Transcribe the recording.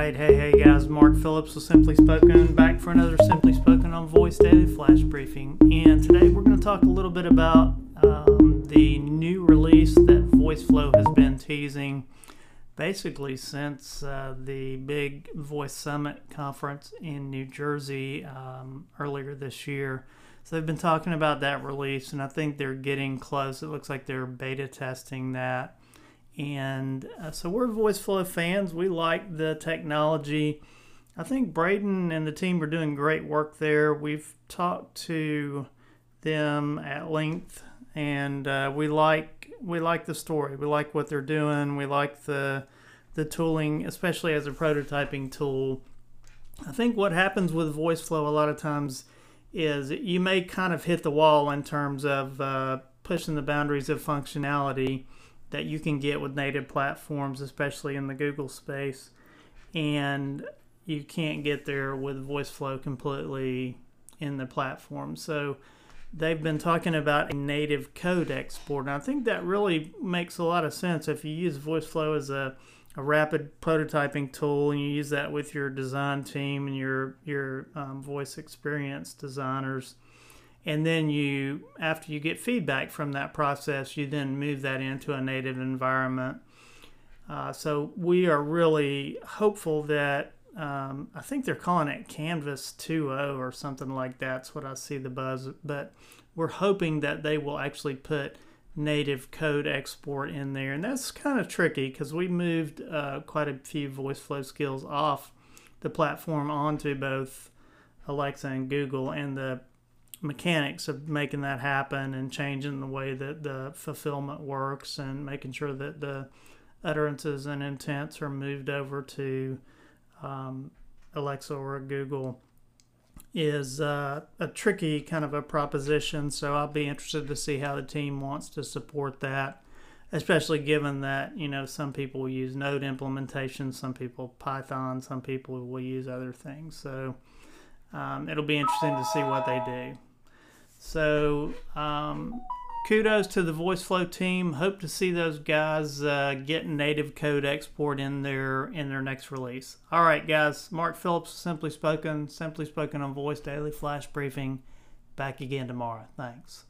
hey, hey guys, Mark Phillips with Simply Spoken, back for another Simply Spoken on Voice Daily Flash Briefing. And today we're going to talk a little bit about um, the new release that VoiceFlow has been teasing basically since uh, the big Voice Summit conference in New Jersey um, earlier this year. So they've been talking about that release, and I think they're getting close. It looks like they're beta testing that and uh, so we're Voice VoiceFlow fans. We like the technology. I think Braden and the team are doing great work there. We've talked to them at length, and uh, we like we like the story. We like what they're doing. We like the the tooling, especially as a prototyping tool. I think what happens with VoiceFlow a lot of times is you may kind of hit the wall in terms of uh, pushing the boundaries of functionality that you can get with native platforms, especially in the Google space, and you can't get there with VoiceFlow completely in the platform. So they've been talking about a native code export, and I think that really makes a lot of sense. If you use VoiceFlow as a a rapid prototyping tool and you use that with your design team and your your um, voice experience designers and then you after you get feedback from that process you then move that into a native environment. Uh, so we are really hopeful that um, i think they're calling it canvas 2.0 or something like that's what i see the buzz but we're hoping that they will actually put native code export in there. And that's kind of tricky because we moved uh, quite a few voiceflow skills off the platform onto both alexa and google and the mechanics of making that happen and changing the way that the fulfillment works and making sure that the utterances and intents are moved over to um, Alexa or Google is uh, a tricky kind of a proposition. So I'll be interested to see how the team wants to support that, especially given that you know some people use Node implementation, some people Python, some people will use other things. So um, it'll be interesting to see what they do. So um, kudos to the VoiceFlow team. Hope to see those guys uh, get native code export in their in their next release. All right, guys. Mark Phillips, Simply Spoken, Simply Spoken on Voice Daily Flash Briefing. Back again tomorrow. Thanks.